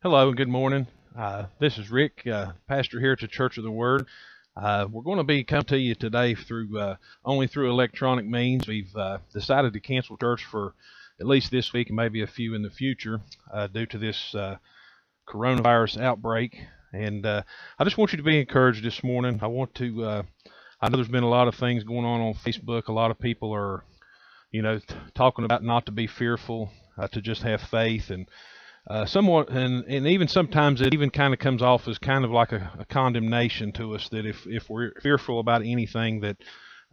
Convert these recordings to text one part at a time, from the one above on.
Hello and good morning. Uh, this is Rick, uh, pastor here at the Church of the Word. Uh, we're going to be come to you today through uh, only through electronic means. We've uh, decided to cancel church for at least this week and maybe a few in the future uh, due to this coronavirus outbreak. And I just want you to be encouraged this morning. I want to. I know there's been a lot of things going on on Facebook. A lot of people are, you know, talking about not to be fearful, to just have faith and uh, somewhat, and, and even sometimes it even kind of comes off as kind of like a, a condemnation to us that if, if we're fearful about anything, that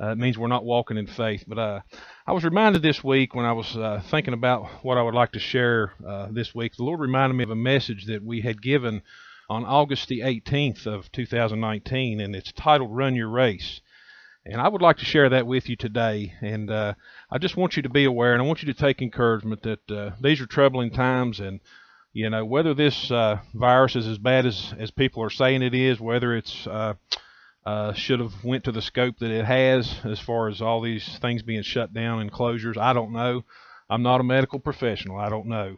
uh, it means we're not walking in faith. But uh, I was reminded this week when I was uh, thinking about what I would like to share uh, this week, the Lord reminded me of a message that we had given on August the 18th of 2019, and it's titled "Run Your Race." And I would like to share that with you today. And I just want you to be aware, and I want you to take encouragement that these are troubling times, and you know whether this uh, virus is as bad as as people are saying it is, whether it's uh, uh, should have went to the scope that it has as far as all these things being shut down and closures. I don't know. I'm not a medical professional. I don't know.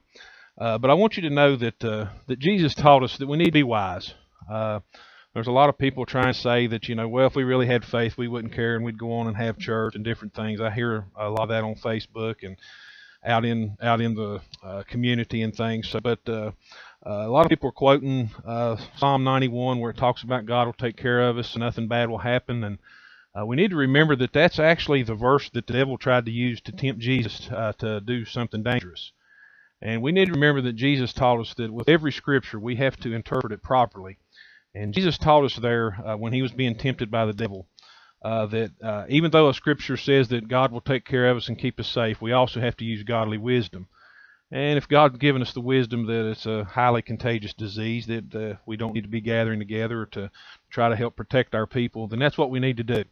Uh, but I want you to know that uh, that Jesus taught us that we need to be wise. Uh, there's a lot of people trying to say that you know, well, if we really had faith, we wouldn't care and we'd go on and have church and different things. I hear a lot of that on Facebook and out in out in the uh, community and things. So, but uh, uh, a lot of people are quoting uh, Psalm 91 where it talks about God will take care of us and nothing bad will happen. And uh, we need to remember that that's actually the verse that the devil tried to use to tempt Jesus to do something dangerous. And we need to remember that Jesus taught us that with every scripture we have to interpret it properly. And Jesus taught us there when he was being tempted by the devil uh, that uh, even though a scripture says that God will take care of us and keep us safe, we also have to use godly wisdom. And if God's given us the wisdom that it's a highly contagious disease, that uh, we don't need to be gathering together to try to help protect our people, then that's what we need to do.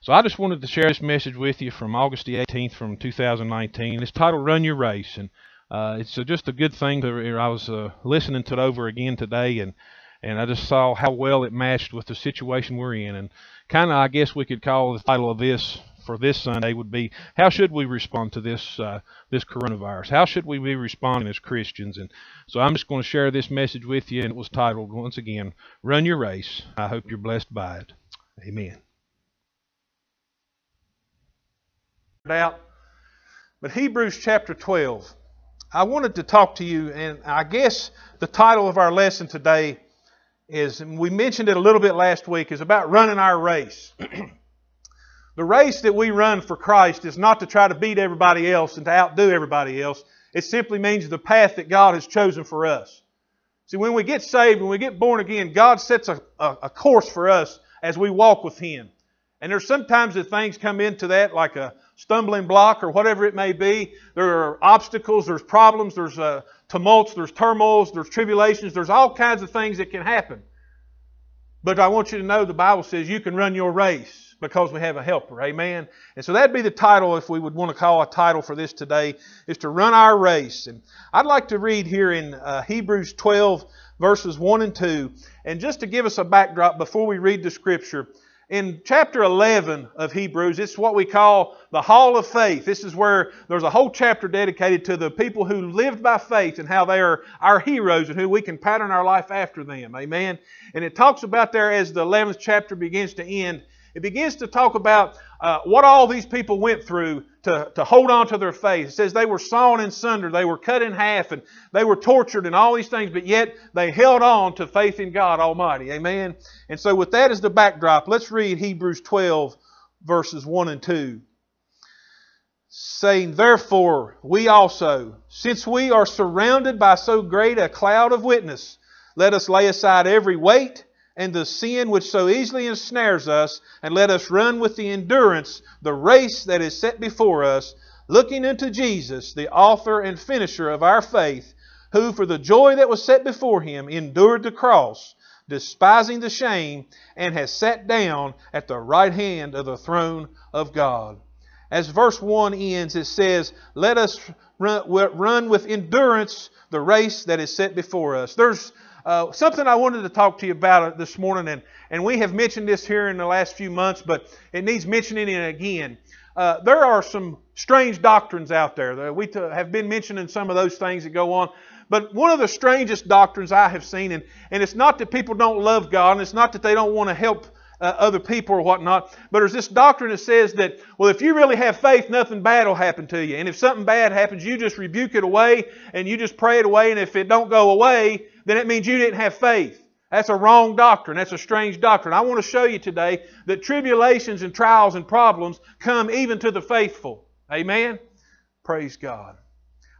So I just wanted to share this message with you from August the 18th from 2019. It's titled Run Your Race. And uh, it's just a good thing. To, I was uh, listening to it over again today, and and I just saw how well it matched with the situation we're in. And kind of, I guess we could call the title of this for this Sunday would be How should we respond to this uh, this coronavirus? How should we be responding as Christians? And so I'm just going to share this message with you, and it was titled once again, "Run Your Race." I hope you're blessed by it. Amen. Out, but Hebrews chapter 12. I wanted to talk to you, and I guess the title of our lesson today is, we mentioned it a little bit last week, is about running our race. the race that we run for Christ is not to try to beat everybody else and to outdo everybody else. It simply means the path that God has chosen for us. See, when we get saved, when we get born again, God sets a, a, a course for us as we walk with Him. And there's sometimes that things come into that, like a stumbling block or whatever it may be. There are obstacles, there's problems, there's uh, tumults, there's turmoils, there's tribulations, there's all kinds of things that can happen. But I want you to know the Bible says you can run your race because we have a helper. Amen. And so that'd be the title, if we would want to call a title for this today, is to run our race. And I'd like to read here in uh, Hebrews 12, verses 1 and 2. And just to give us a backdrop before we read the scripture, in chapter 11 of Hebrews, it's what we call the Hall of Faith. This is where there's a whole chapter dedicated to the people who lived by faith and how they are our heroes and who we can pattern our life after them. Amen. And it talks about there as the 11th chapter begins to end, it begins to talk about uh, what all these people went through to, to hold on to their faith. It says they were sawn in sunder, they were cut in half, and they were tortured and all these things, but yet they held on to faith in God Almighty. Amen. And so, with that as the backdrop, let's read Hebrews 12, verses 1 and 2. Saying, Therefore, we also, since we are surrounded by so great a cloud of witness, let us lay aside every weight and the sin which so easily ensnares us, and let us run with the endurance the race that is set before us, looking unto Jesus, the author and finisher of our faith, who for the joy that was set before him endured the cross, despising the shame, and has sat down at the right hand of the throne of God. As verse 1 ends, it says, Let us run with endurance the race that is set before us. There's uh, something I wanted to talk to you about this morning, and, and we have mentioned this here in the last few months, but it needs mentioning again. uh, there are some strange doctrines out there. We have been mentioning some of those things that go on. But one of the strangest doctrines I have seen, and, and it's not that people don't love God, and it's not that they don't want to help uh, other people or whatnot, but there's this doctrine that says that, well, if you really have faith, nothing bad will happen to you. And if something bad happens, you just rebuke it away and you just pray it away, and if it don't go away, then it means you didn't have faith. That's a wrong doctrine. That's a strange doctrine. I want to show you today that tribulations and trials and problems come even to the faithful. Amen? Praise God.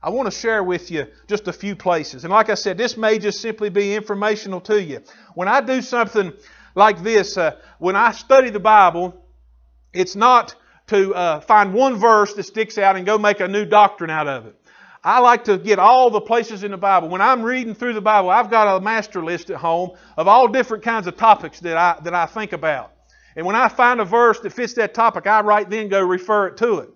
I want to share with you just a few places. And like I said, this may just simply be informational to you. When I do something like this, uh, when I study the Bible, it's not to uh, find one verse that sticks out and go make a new doctrine out of it. I like to get all the places in the Bible. When I'm reading through the Bible, I've got a master list at home of all different kinds of topics that I, that I think about. And when I find a verse that fits that topic, I right then go refer it to it.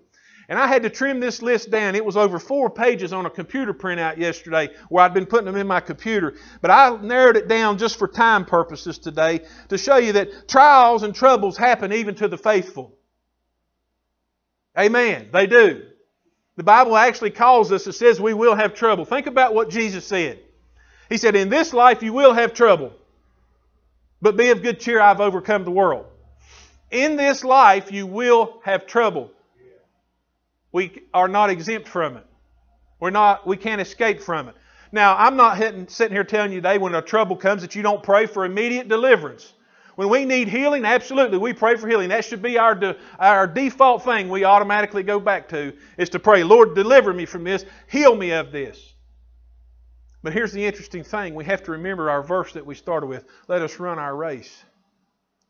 And I had to trim this list down. It was over four pages on a computer printout yesterday where I'd been putting them in my computer. But I narrowed it down just for time purposes today to show you that trials and troubles happen even to the faithful. Amen. They do. The Bible actually calls us, it says we will have trouble. Think about what Jesus said. He said, In this life you will have trouble, but be of good cheer, I've overcome the world. In this life you will have trouble we are not exempt from it. We're not, we can't escape from it. Now, I'm not hitting, sitting here telling you today when a trouble comes that you don't pray for immediate deliverance. When we need healing, absolutely, we pray for healing. That should be our, de, our default thing we automatically go back to, is to pray, Lord, deliver me from this, heal me of this. But here's the interesting thing we have to remember our verse that we started with let us run our race.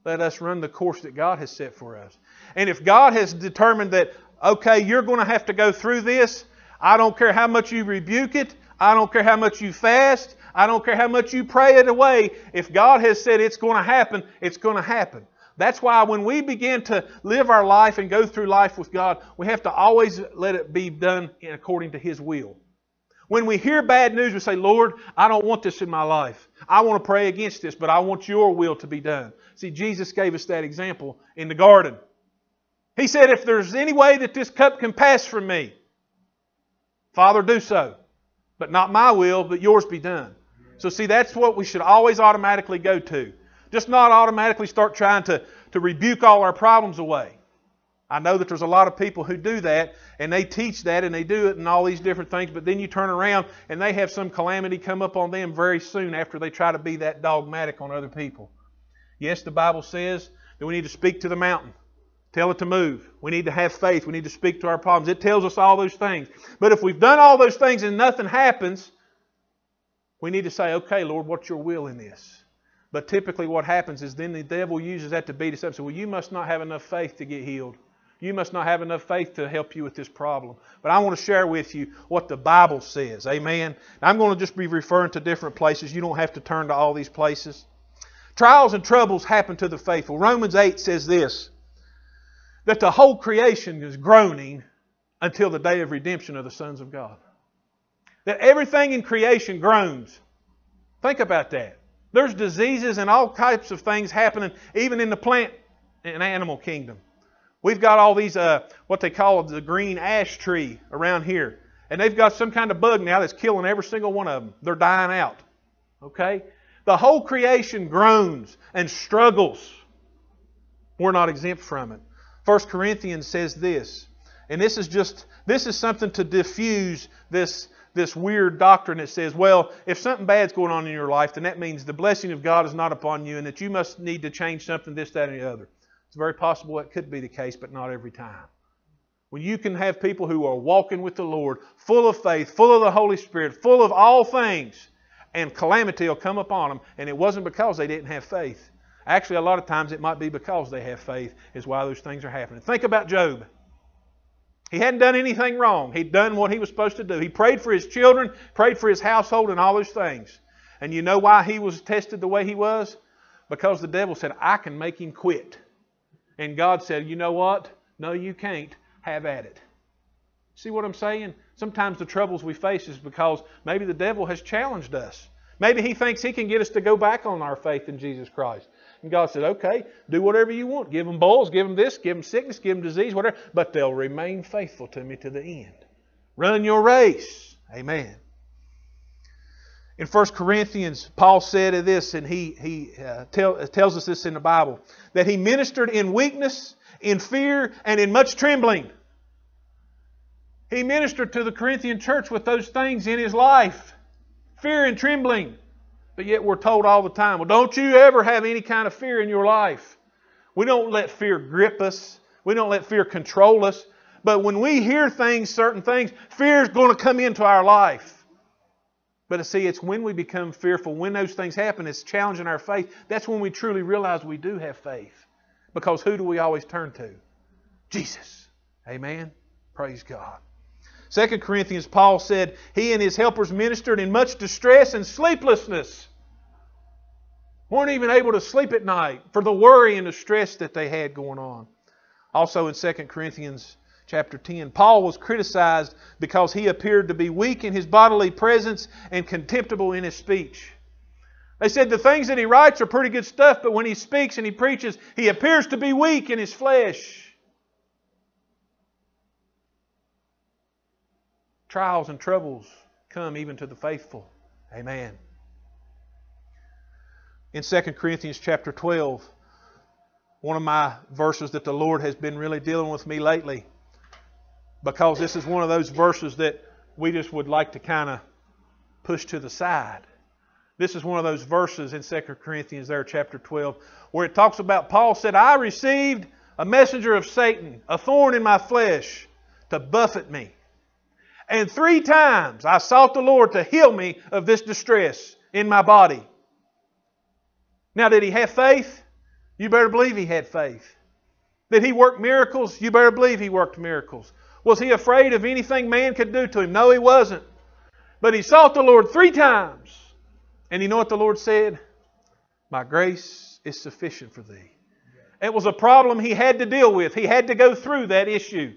Let us run the course that God has set for us. And if God has determined that okay, you're going to have to go through this. I don't care how much you rebuke it. I don't care how much you fast. I don't care how much you pray it away. If God has said it's going to happen, it's going to happen. That's why when we begin to live our life and go through life with God, we have to always let it be done according to His will. When we hear bad news, we say, Lord, I don't want this in my life. I want to pray against this, but I want your will to be done. See, Jesus gave us that example in the garden. He said, If there's any way that this cup can pass from me, Father, do so. But not my will, but yours be done. So, see, that's what we should always automatically go to. Just not automatically start trying to, to rebuke all our problems away. I know that there's a lot of people who do that, and they teach that, and they do it and all these different things, but then you turn around and they have some calamity come up on them very soon after they try to be that dogmatic on other people. Yes, the Bible says that we need to speak to the mountain. Tell it to move. We need to have faith. We need to speak to our problems. It tells us all those things. But if we've done all those things and nothing happens, we need to say, okay, Lord, what's your will in this? But typically what happens is then the devil uses that to beat us up. So, well, you must not have enough faith to get healed. You must not have enough faith to help you with this problem. But I want to share with you what the Bible says. Amen. I'm going to just be referring to different places. You don't have to turn to all these places. Trials and troubles happen to the faithful. Romans 8 says this that the whole creation is groaning until the day of redemption of the sons of God. That everything in creation groans. Think about that. There's diseases and all types of things happening, even in the plant and animal kingdom. We've got all these, uh, what they call the green ash tree around here. And they've got some kind of bug now that's killing every single one of them. They're dying out. Okay? The whole creation groans and struggles. We're not exempt from it. 1 Corinthians says this, and this is just this is something to diffuse this this weird doctrine that says, well, if something bad's going on in your life, then that means the blessing of God is not upon you and that you must need to change something, this, that, and the other. It's very possible that could be the case, but not every time. When you can have people who are walking with the Lord, full of faith, full of the Holy Spirit, full of all things, and calamity will come upon them, and it wasn't because they didn't have faith. Actually, a lot of times it might be because they have faith, is why those things are happening. Think about Job. He hadn't done anything wrong. He'd done what he was supposed to do. He prayed for his children, prayed for his household, and all those things. And you know why he was tested the way he was? Because the devil said, I can make him quit. And God said, You know what? No, you can't. Have at it. See what I'm saying? Sometimes the troubles we face is because maybe the devil has challenged us. Maybe he thinks he can get us to go back on our faith in Jesus Christ. And God said, okay, do whatever you want. Give them boils, give them this, give them sickness, give them disease, whatever. But they'll remain faithful to me to the end. Run your race. Amen. In 1 Corinthians, Paul said of this, and he, he uh, tell, tells us this in the Bible, that he ministered in weakness, in fear, and in much trembling. He ministered to the Corinthian church with those things in his life fear and trembling. But yet we're told all the time, well, don't you ever have any kind of fear in your life. We don't let fear grip us, we don't let fear control us. But when we hear things, certain things, fear is going to come into our life. But see, it's when we become fearful, when those things happen, it's challenging our faith. That's when we truly realize we do have faith. Because who do we always turn to? Jesus. Amen. Praise God. 2 Corinthians, Paul said, He and his helpers ministered in much distress and sleeplessness. Weren't even able to sleep at night for the worry and the stress that they had going on. Also in 2 Corinthians chapter 10, Paul was criticized because he appeared to be weak in his bodily presence and contemptible in his speech. They said the things that he writes are pretty good stuff, but when he speaks and he preaches, he appears to be weak in his flesh. Trials and troubles come even to the faithful. Amen. In 2 Corinthians chapter 12, one of my verses that the Lord has been really dealing with me lately, because this is one of those verses that we just would like to kind of push to the side. This is one of those verses in 2 Corinthians there, chapter 12, where it talks about Paul said, I received a messenger of Satan, a thorn in my flesh, to buffet me and three times I sought the Lord to heal me of this distress in my body. Now, did he have faith? You better believe he had faith. Did he work miracles? You better believe he worked miracles. Was he afraid of anything man could do to him? No, he wasn't. But he sought the Lord three times. And you know what the Lord said? My grace is sufficient for thee. It was a problem he had to deal with. He had to go through that issue.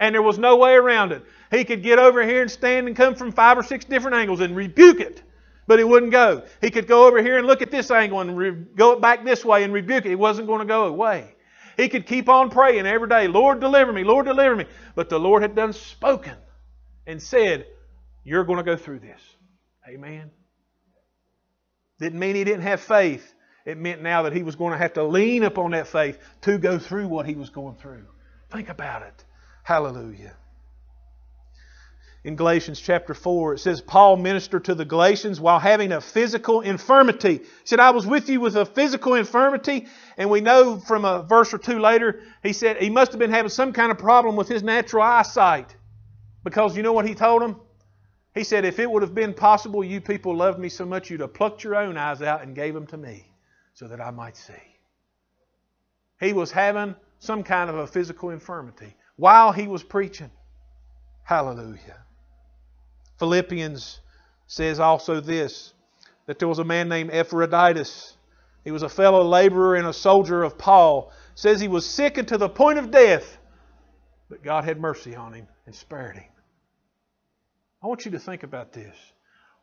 And there was no way around it. He could get over here and stand and come from five or six different angles and rebuke it, but it wouldn't go. He could go over here and look at this angle and re- go back this way and rebuke it. It wasn't going to go away. He could keep on praying every day, Lord, deliver me, Lord, deliver me. But the Lord had done spoken and said, You're going to go through this. Amen. Didn't mean he didn't have faith. It meant now that he was going to have to lean upon that faith to go through what he was going through. Think about it. Hallelujah in Galatians chapter 4. It says, Paul ministered to the Galatians while having a physical infirmity. He said, I was with you with a physical infirmity. And we know from a verse or two later, he said he must have been having some kind of problem with his natural eyesight. Because you know what he told them? He said, If it would have been possible, you people loved me so much, you'd have plucked your own eyes out and gave them to me so that I might see. He was having some kind of a physical infirmity while he was preaching. Hallelujah. Philippians says also this that there was a man named Epaphroditus. He was a fellow laborer and a soldier of Paul. Says he was sick unto the point of death, but God had mercy on him and spared him. I want you to think about this.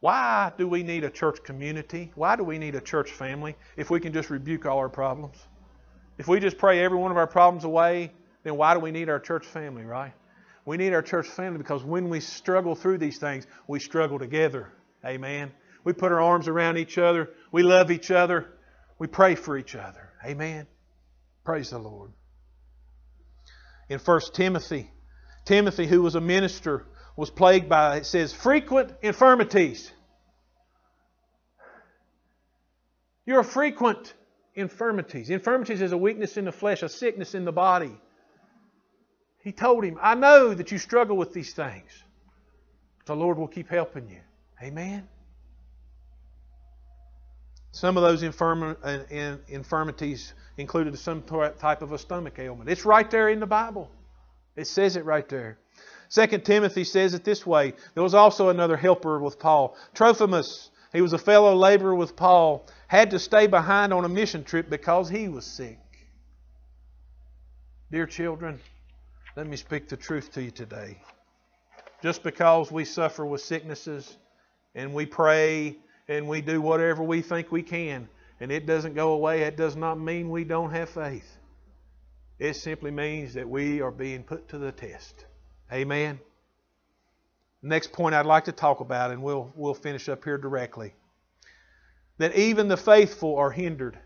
Why do we need a church community? Why do we need a church family if we can just rebuke all our problems? If we just pray every one of our problems away, then why do we need our church family, right? We need our church family because when we struggle through these things, we struggle together. Amen. We put our arms around each other. We love each other. We pray for each other. Amen. Praise the Lord. In 1 Timothy, Timothy, who was a minister, was plagued by, it says, frequent infirmities. You're frequent infirmities. Infirmities is a weakness in the flesh, a sickness in the body. He told him, I know that you struggle with these things. The Lord will keep helping you. Amen. Some of those infirm- infirmities included some type of a stomach ailment. It's right there in the Bible. It says it right there. Second Timothy says it this way. There was also another helper with Paul. Trophimus, he was a fellow laborer with Paul, had to stay behind on a mission trip because he was sick. Dear children, let me speak the truth to you today. Just because we suffer with sicknesses and we pray and we do whatever we think we can, and it doesn't go away, it does not mean we don't have faith. It simply means that we are being put to the test. Amen. Next point I'd like to talk about, and we'll, we'll finish up here directly. That even the faithful are hindered.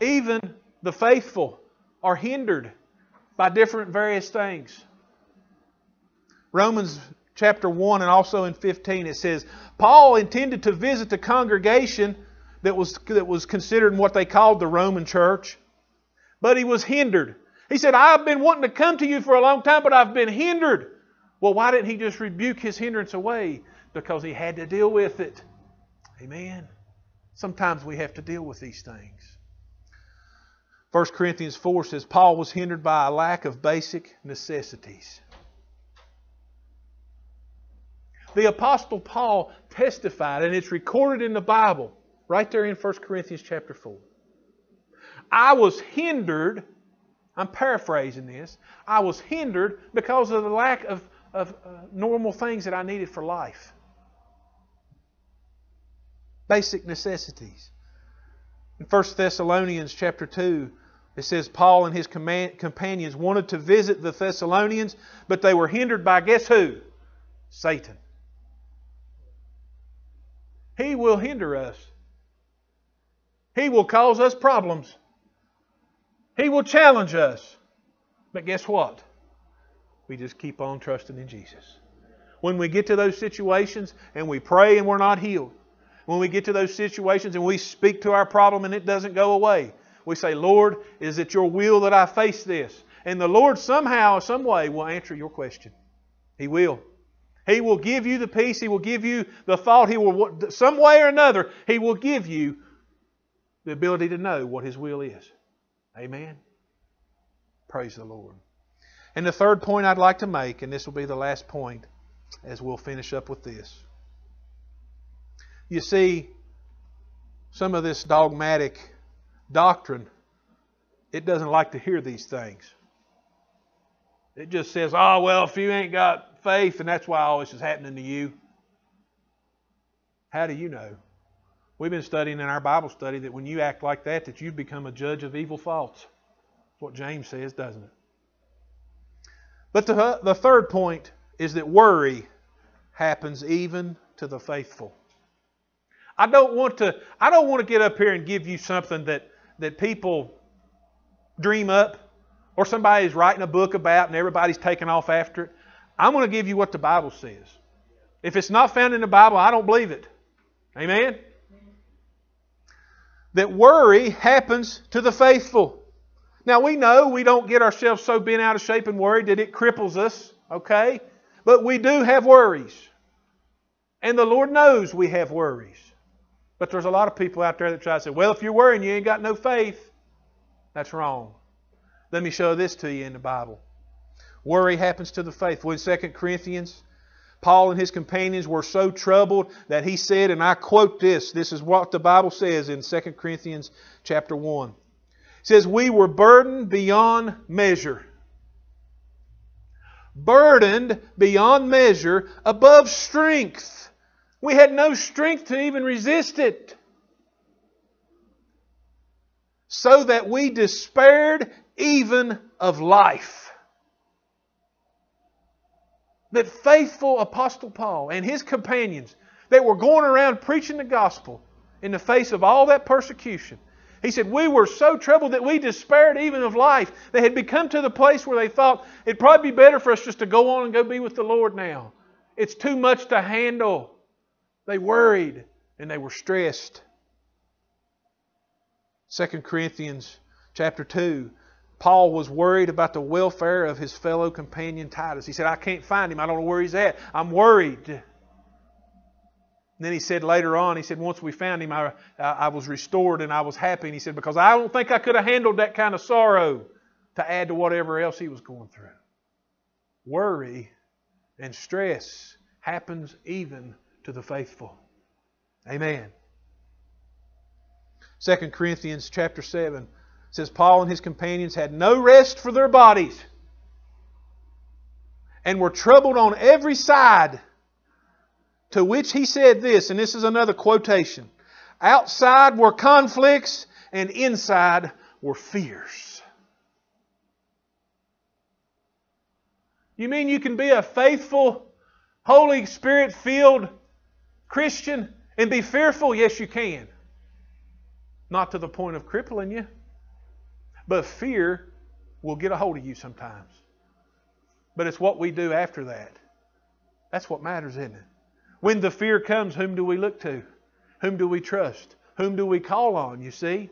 Even the faithful are hindered by different various things. Romans chapter 1 and also in 15 it says, Paul intended to visit the congregation that was, that was considered what they called the Roman church, but he was hindered. He said, I've been wanting to come to you for a long time, but I've been hindered. Well, why didn't he just rebuke his hindrance away? Because he had to deal with it. Amen. Sometimes we have to deal with these things. 1 Corinthians 4 says Paul was hindered by a lack of basic necessities. The Apostle Paul testified, and it's recorded in the Bible, right there in 1 Corinthians chapter 4. I was hindered, I'm paraphrasing this, I was hindered because of the lack of, of uh, normal things that I needed for life. Basic necessities. In 1 Thessalonians chapter 2, it says Paul and his companions wanted to visit the Thessalonians, but they were hindered by guess who? Satan. He will hinder us. He will cause us problems. He will challenge us. But guess what? We just keep on trusting in Jesus. When we get to those situations and we pray and we're not healed, when we get to those situations and we speak to our problem and it doesn't go away, we say, Lord, is it your will that I face this? And the Lord somehow, some way, will answer your question. He will. He will give you the peace. He will give you the thought. He will, some way or another, He will give you the ability to know what His will is. Amen. Praise the Lord. And the third point I'd like to make, and this will be the last point as we'll finish up with this. You see, some of this dogmatic doctrine, it doesn't like to hear these things. It just says, oh, well, if you ain't got faith, and that's why all this is happening to you. How do you know? We've been studying in our Bible study that when you act like that, that you become a judge of evil thoughts. That's what James says, doesn't it? But the, the third point is that worry happens even to the faithful. I don't want to I don't want to get up here and give you something that that people dream up or somebody's writing a book about and everybody's taking off after it. I'm going to give you what the Bible says. If it's not found in the Bible, I don't believe it. Amen? That worry happens to the faithful. Now we know we don't get ourselves so bent out of shape and worried that it cripples us, okay? But we do have worries. And the Lord knows we have worries. But there's a lot of people out there that try to say, well, if you're worrying, you ain't got no faith. That's wrong. Let me show this to you in the Bible. Worry happens to the faithful. In 2 Corinthians, Paul and his companions were so troubled that he said, and I quote this, this is what the Bible says in 2 Corinthians chapter 1. It says, We were burdened beyond measure. Burdened beyond measure, above strength we had no strength to even resist it. So that we despaired even of life. That faithful Apostle Paul and his companions, they were going around preaching the gospel in the face of all that persecution. He said, We were so troubled that we despaired even of life. They had become to the place where they thought it'd probably be better for us just to go on and go be with the Lord now. It's too much to handle. They worried and they were stressed. 2 Corinthians chapter 2, Paul was worried about the welfare of his fellow companion Titus. He said, I can't find him. I don't know where he's at. I'm worried. And then he said later on, he said, once we found him, I, I was restored and I was happy. And he said, because I don't think I could have handled that kind of sorrow to add to whatever else he was going through. Worry and stress happens even to the faithful. Amen. 2 Corinthians chapter 7 says Paul and his companions had no rest for their bodies and were troubled on every side. To which he said this, and this is another quotation Outside were conflicts, and inside were fears. You mean you can be a faithful, Holy Spirit filled Christian and be fearful? Yes, you can. Not to the point of crippling you, but fear will get a hold of you sometimes. But it's what we do after that. That's what matters, isn't it? When the fear comes, whom do we look to? Whom do we trust? Whom do we call on? You see?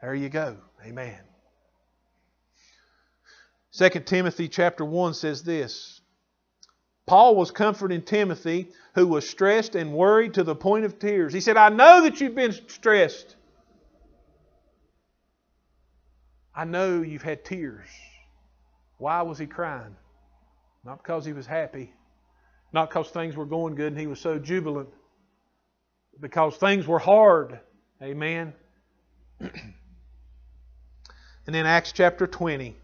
There you go. Amen. 2 Timothy chapter 1 says this. Paul was comforting Timothy, who was stressed and worried to the point of tears. He said, I know that you've been stressed. I know you've had tears. Why was he crying? Not because he was happy, not because things were going good and he was so jubilant, because things were hard. Amen. and then Acts chapter 20.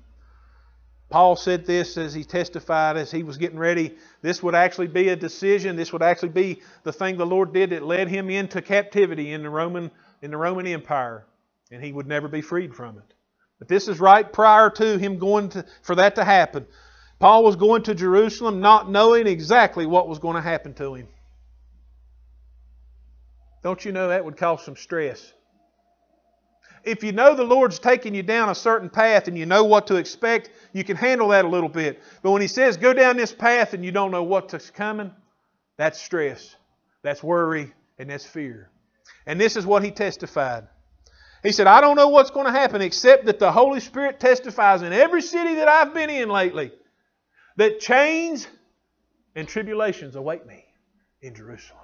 Paul said this as he testified as he was getting ready. This would actually be a decision. This would actually be the thing the Lord did that led him into captivity in the Roman in the Roman Empire, and he would never be freed from it. But this is right prior to him going to, for that to happen. Paul was going to Jerusalem not knowing exactly what was going to happen to him. Don't you know that would cause some stress? If you know the Lord's taking you down a certain path and you know what to expect, you can handle that a little bit. But when He says, go down this path and you don't know what's coming, that's stress, that's worry, and that's fear. And this is what He testified. He said, I don't know what's going to happen except that the Holy Spirit testifies in every city that I've been in lately that chains and tribulations await me in Jerusalem.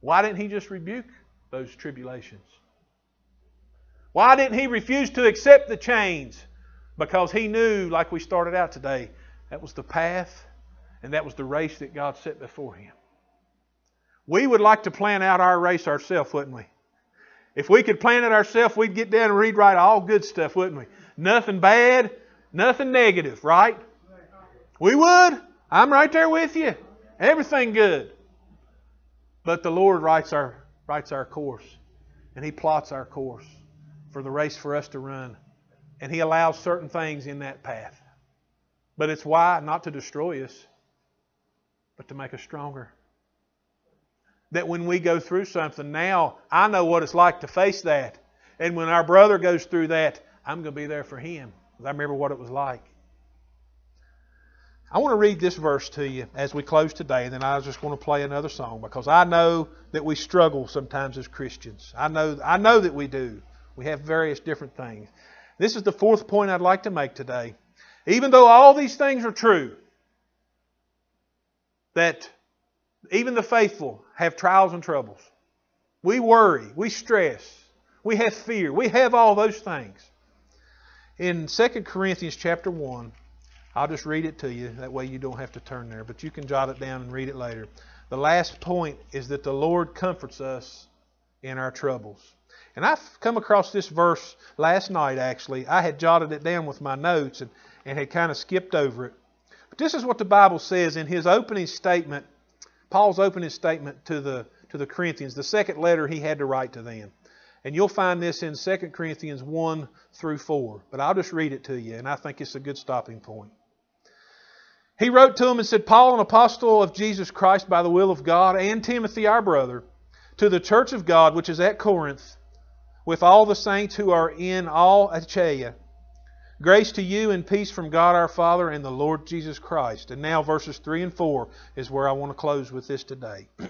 Why didn't he just rebuke those tribulations? Why didn't he refuse to accept the chains? Because he knew, like we started out today, that was the path and that was the race that God set before him. We would like to plan out our race ourselves, wouldn't we? If we could plan it ourselves, we'd get down and right all good stuff, wouldn't we? Nothing bad, Nothing negative, right? We would. I'm right there with you. Everything good. But the Lord writes our writes our course. And He plots our course for the race for us to run. And He allows certain things in that path. But it's why? Not to destroy us, but to make us stronger. That when we go through something, now I know what it's like to face that. And when our brother goes through that, I'm going to be there for him. I remember what it was like. I want to read this verse to you as we close today, and then I just want to play another song because I know that we struggle sometimes as Christians. I know, I know that we do. We have various different things. This is the fourth point I'd like to make today. Even though all these things are true, that even the faithful have trials and troubles. We worry, we stress, we have fear, we have all those things. In 2 Corinthians chapter 1, I'll just read it to you. That way you don't have to turn there, but you can jot it down and read it later. The last point is that the Lord comforts us in our troubles. And I've come across this verse last night, actually. I had jotted it down with my notes and, and had kind of skipped over it. But this is what the Bible says in his opening statement, Paul's opening statement to the, to the Corinthians, the second letter he had to write to them. And you'll find this in 2 Corinthians 1 through 4. But I'll just read it to you, and I think it's a good stopping point. He wrote to them and said, Paul, an apostle of Jesus Christ by the will of God, and Timothy, our brother, to the church of God which is at Corinth, with all the saints who are in all Achaia. Grace to you and peace from God our Father and the Lord Jesus Christ. And now, verses 3 and 4 is where I want to close with this today.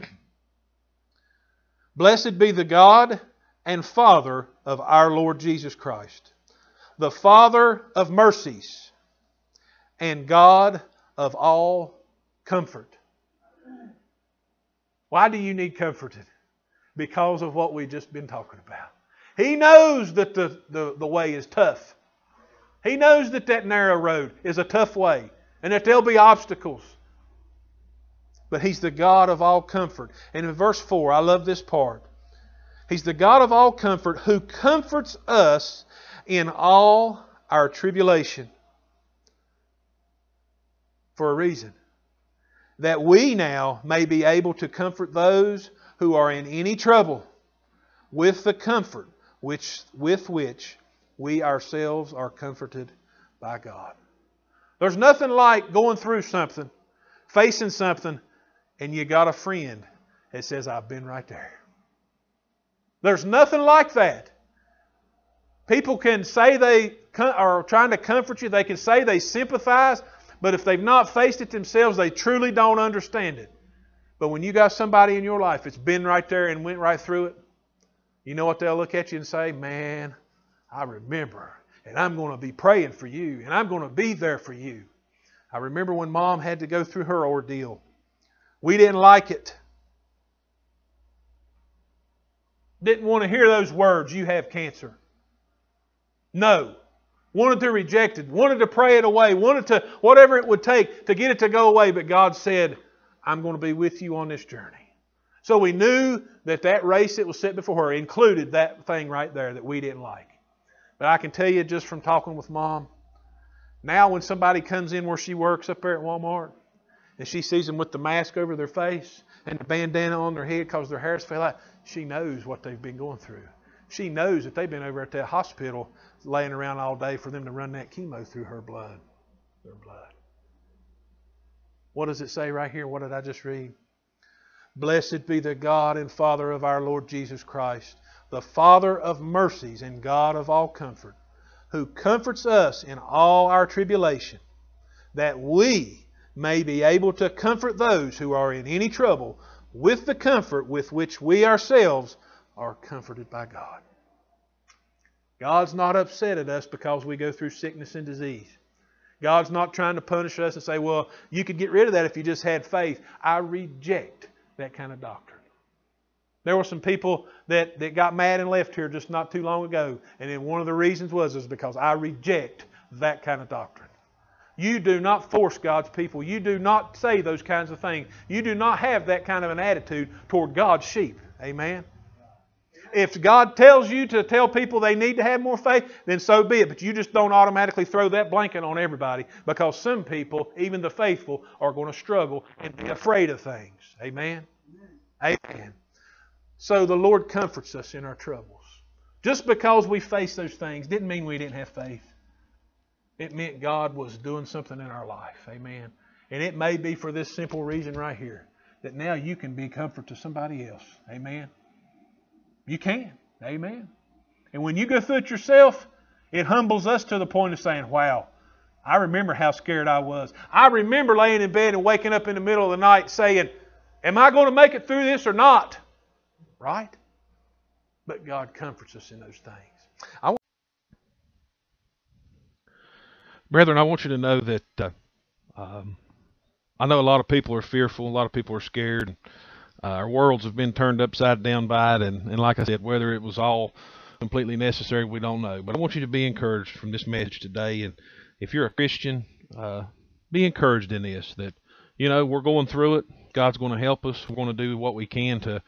Blessed be the God and Father of our Lord Jesus Christ, the Father of mercies and God of all comfort. Why do you need comforted? Because of what we've just been talking about. He knows that the, the, the way is tough. He knows that that narrow road is a tough way and that there'll be obstacles. But He's the God of all comfort. And in verse 4, I love this part. He's the God of all comfort who comforts us in all our tribulation for a reason. that we now may be able to comfort those who are in any trouble with the comfort which, with which we ourselves are comforted by God. There's nothing like going through something, facing something, and you got a friend that says, I've been right there. There's nothing like that. People can say they are trying to comfort you, they can say they sympathize, but if they've not faced it themselves, they truly don't understand it. But when you got somebody in your life that's been right there and went right through it, you know what they'll look at you and say, Man, I remember, and I'm going to be praying for you, and I'm going to be there for you. I remember when mom had to go through her ordeal. We didn't like it. Didn't want to hear those words, you have cancer. No. Wanted to reject it, wanted to pray it away, wanted to, whatever it would take to get it to go away, but God said, I'm going to be with you on this journey. So we knew that that race that was set before her included that thing right there that we didn't like. But I can tell you just from talking with mom, now when somebody comes in where she works up there at Walmart and she sees them with the mask over their face and the bandana on their head because their hair's fell out, she knows what they've been going through. She knows that they've been over at that hospital laying around all day for them to run that chemo through her blood, their blood. What does it say right here? What did I just read? Blessed be the God and Father of our Lord Jesus Christ, the Father of mercies and God of all comfort, who comforts us in all our tribulation, that we may be able to comfort those who are in any trouble with the comfort with which we ourselves are comforted by God. God's not upset at us because we go through sickness and disease. God's not trying to punish us and say, well, you could get rid of that if you just had faith. I reject that kind of doctrine. There were some people that, that got mad and left here just not too long ago, and then one of the reasons was is because I reject that kind of doctrine. You do not force God's people. You do not say those kinds of things. You do not have that kind of an attitude toward God's sheep. Amen if God tells you to tell people they need to have more faith, then so be it. But you just don't automatically throw that blanket on everybody because some people, even the faithful, are going to struggle and be afraid of things. Amen? Amen. So the Lord comforts us in our troubles. Just because we face those things didn't mean we didn't have faith. It meant God was doing something in our life. Amen. And it may be for this simple reason right here that now you can be comfort to somebody else. Amen. You can. Amen. And when you go through it yourself, it humbles us to the point of saying, wow, I remember how scared I was. I remember laying in bed and waking up in the middle of the night saying, Am I going to make it through this or not? Right? But God comforts us in those things. I Brethren, I want you to know that uh, um, I know a lot of people are fearful, a lot of people are scared. Uh, our worlds have been turned upside down by it, and, and like I said, whether it was all completely necessary, we don't know. But I want you to be encouraged from this message today, and if you're a Christian, uh, be encouraged in this. That you know we're going through it. God's going to help us. We're going to do what we can to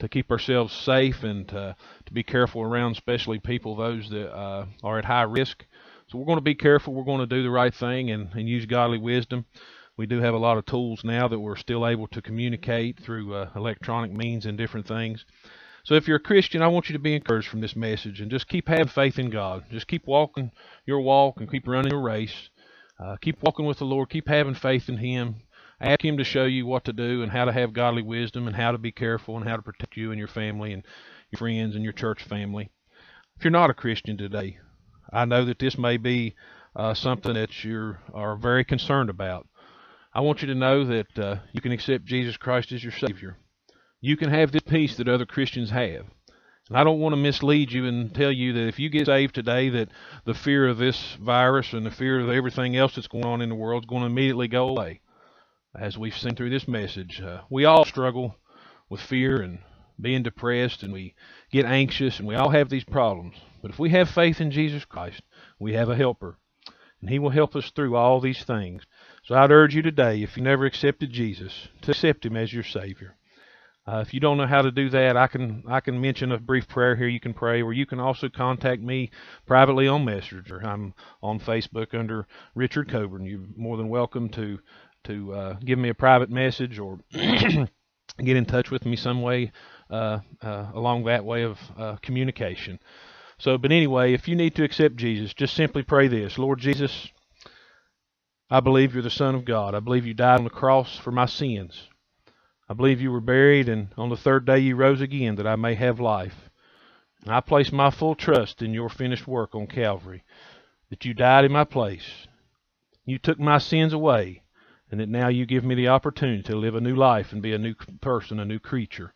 to keep ourselves safe and to, to be careful around, especially people those that uh, are at high risk. So we're going to be careful. We're going to do the right thing and, and use godly wisdom we do have a lot of tools now that we're still able to communicate through uh, electronic means and different things. So if you're a Christian, I want you to be encouraged from this message and just keep having faith in God. Just keep walking your walk and keep running your race. Uh, keep walking with the Lord. Keep having faith in Him. Ask Him to show you what to do and how to have godly wisdom and how to be careful and how to protect you and your family and your friends and your church family. If you're not a Christian today, I know that this may be uh, something that you are very concerned about. I want you to know that uh, you can accept Jesus Christ as your Savior. You can have the peace that other Christians have. And I don't want to mislead you and tell you that if you get saved today, that the fear of this virus and the fear of everything else that's going on in the world is going to immediately go away. As we've seen through this message, uh, we all struggle with fear and being depressed, and we get anxious, and we all have these problems. But if we have faith in Jesus Christ, we have a helper, and He will help us through all these things. So I'd urge you today, if you never accepted Jesus, to accept Him as your Savior. Uh, if you don't know how to do that, I can I can mention a brief prayer here you can pray, or you can also contact me privately on Messenger. I'm on Facebook under Richard Coburn. You're more than welcome to to uh, give me a private message or get in touch with me some way uh, uh, along that way of uh, communication. So, but anyway, if you need to accept Jesus, just simply pray this Lord Jesus, I believe you're the Son of God. I believe you died on the cross for my sins. I believe you were buried, and on the third day you rose again that I may have life. I place my full trust in your finished work on Calvary, that you died in my place. You took my sins away, and that now you give me the opportunity to live a new life and be a new person, a new creature.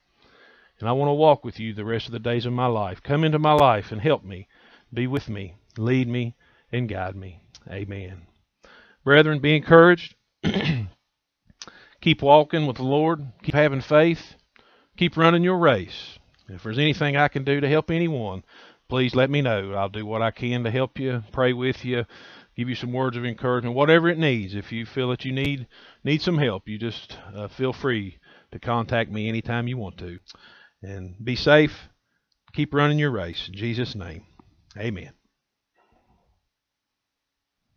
And I want to walk with you the rest of the days of my life. Come into my life and help me. Be with me. Lead me and guide me. Amen. Brethren, be encouraged. keep walking with the Lord. Keep having faith. Keep running your race. If there's anything I can do to help anyone, please let me know. I'll do what I can to help you, pray with you, give you some words of encouragement, whatever it needs. If you feel that you need need some help, you just uh, feel free to contact me anytime you want to. And be safe. Keep running your race. In Jesus' name, amen.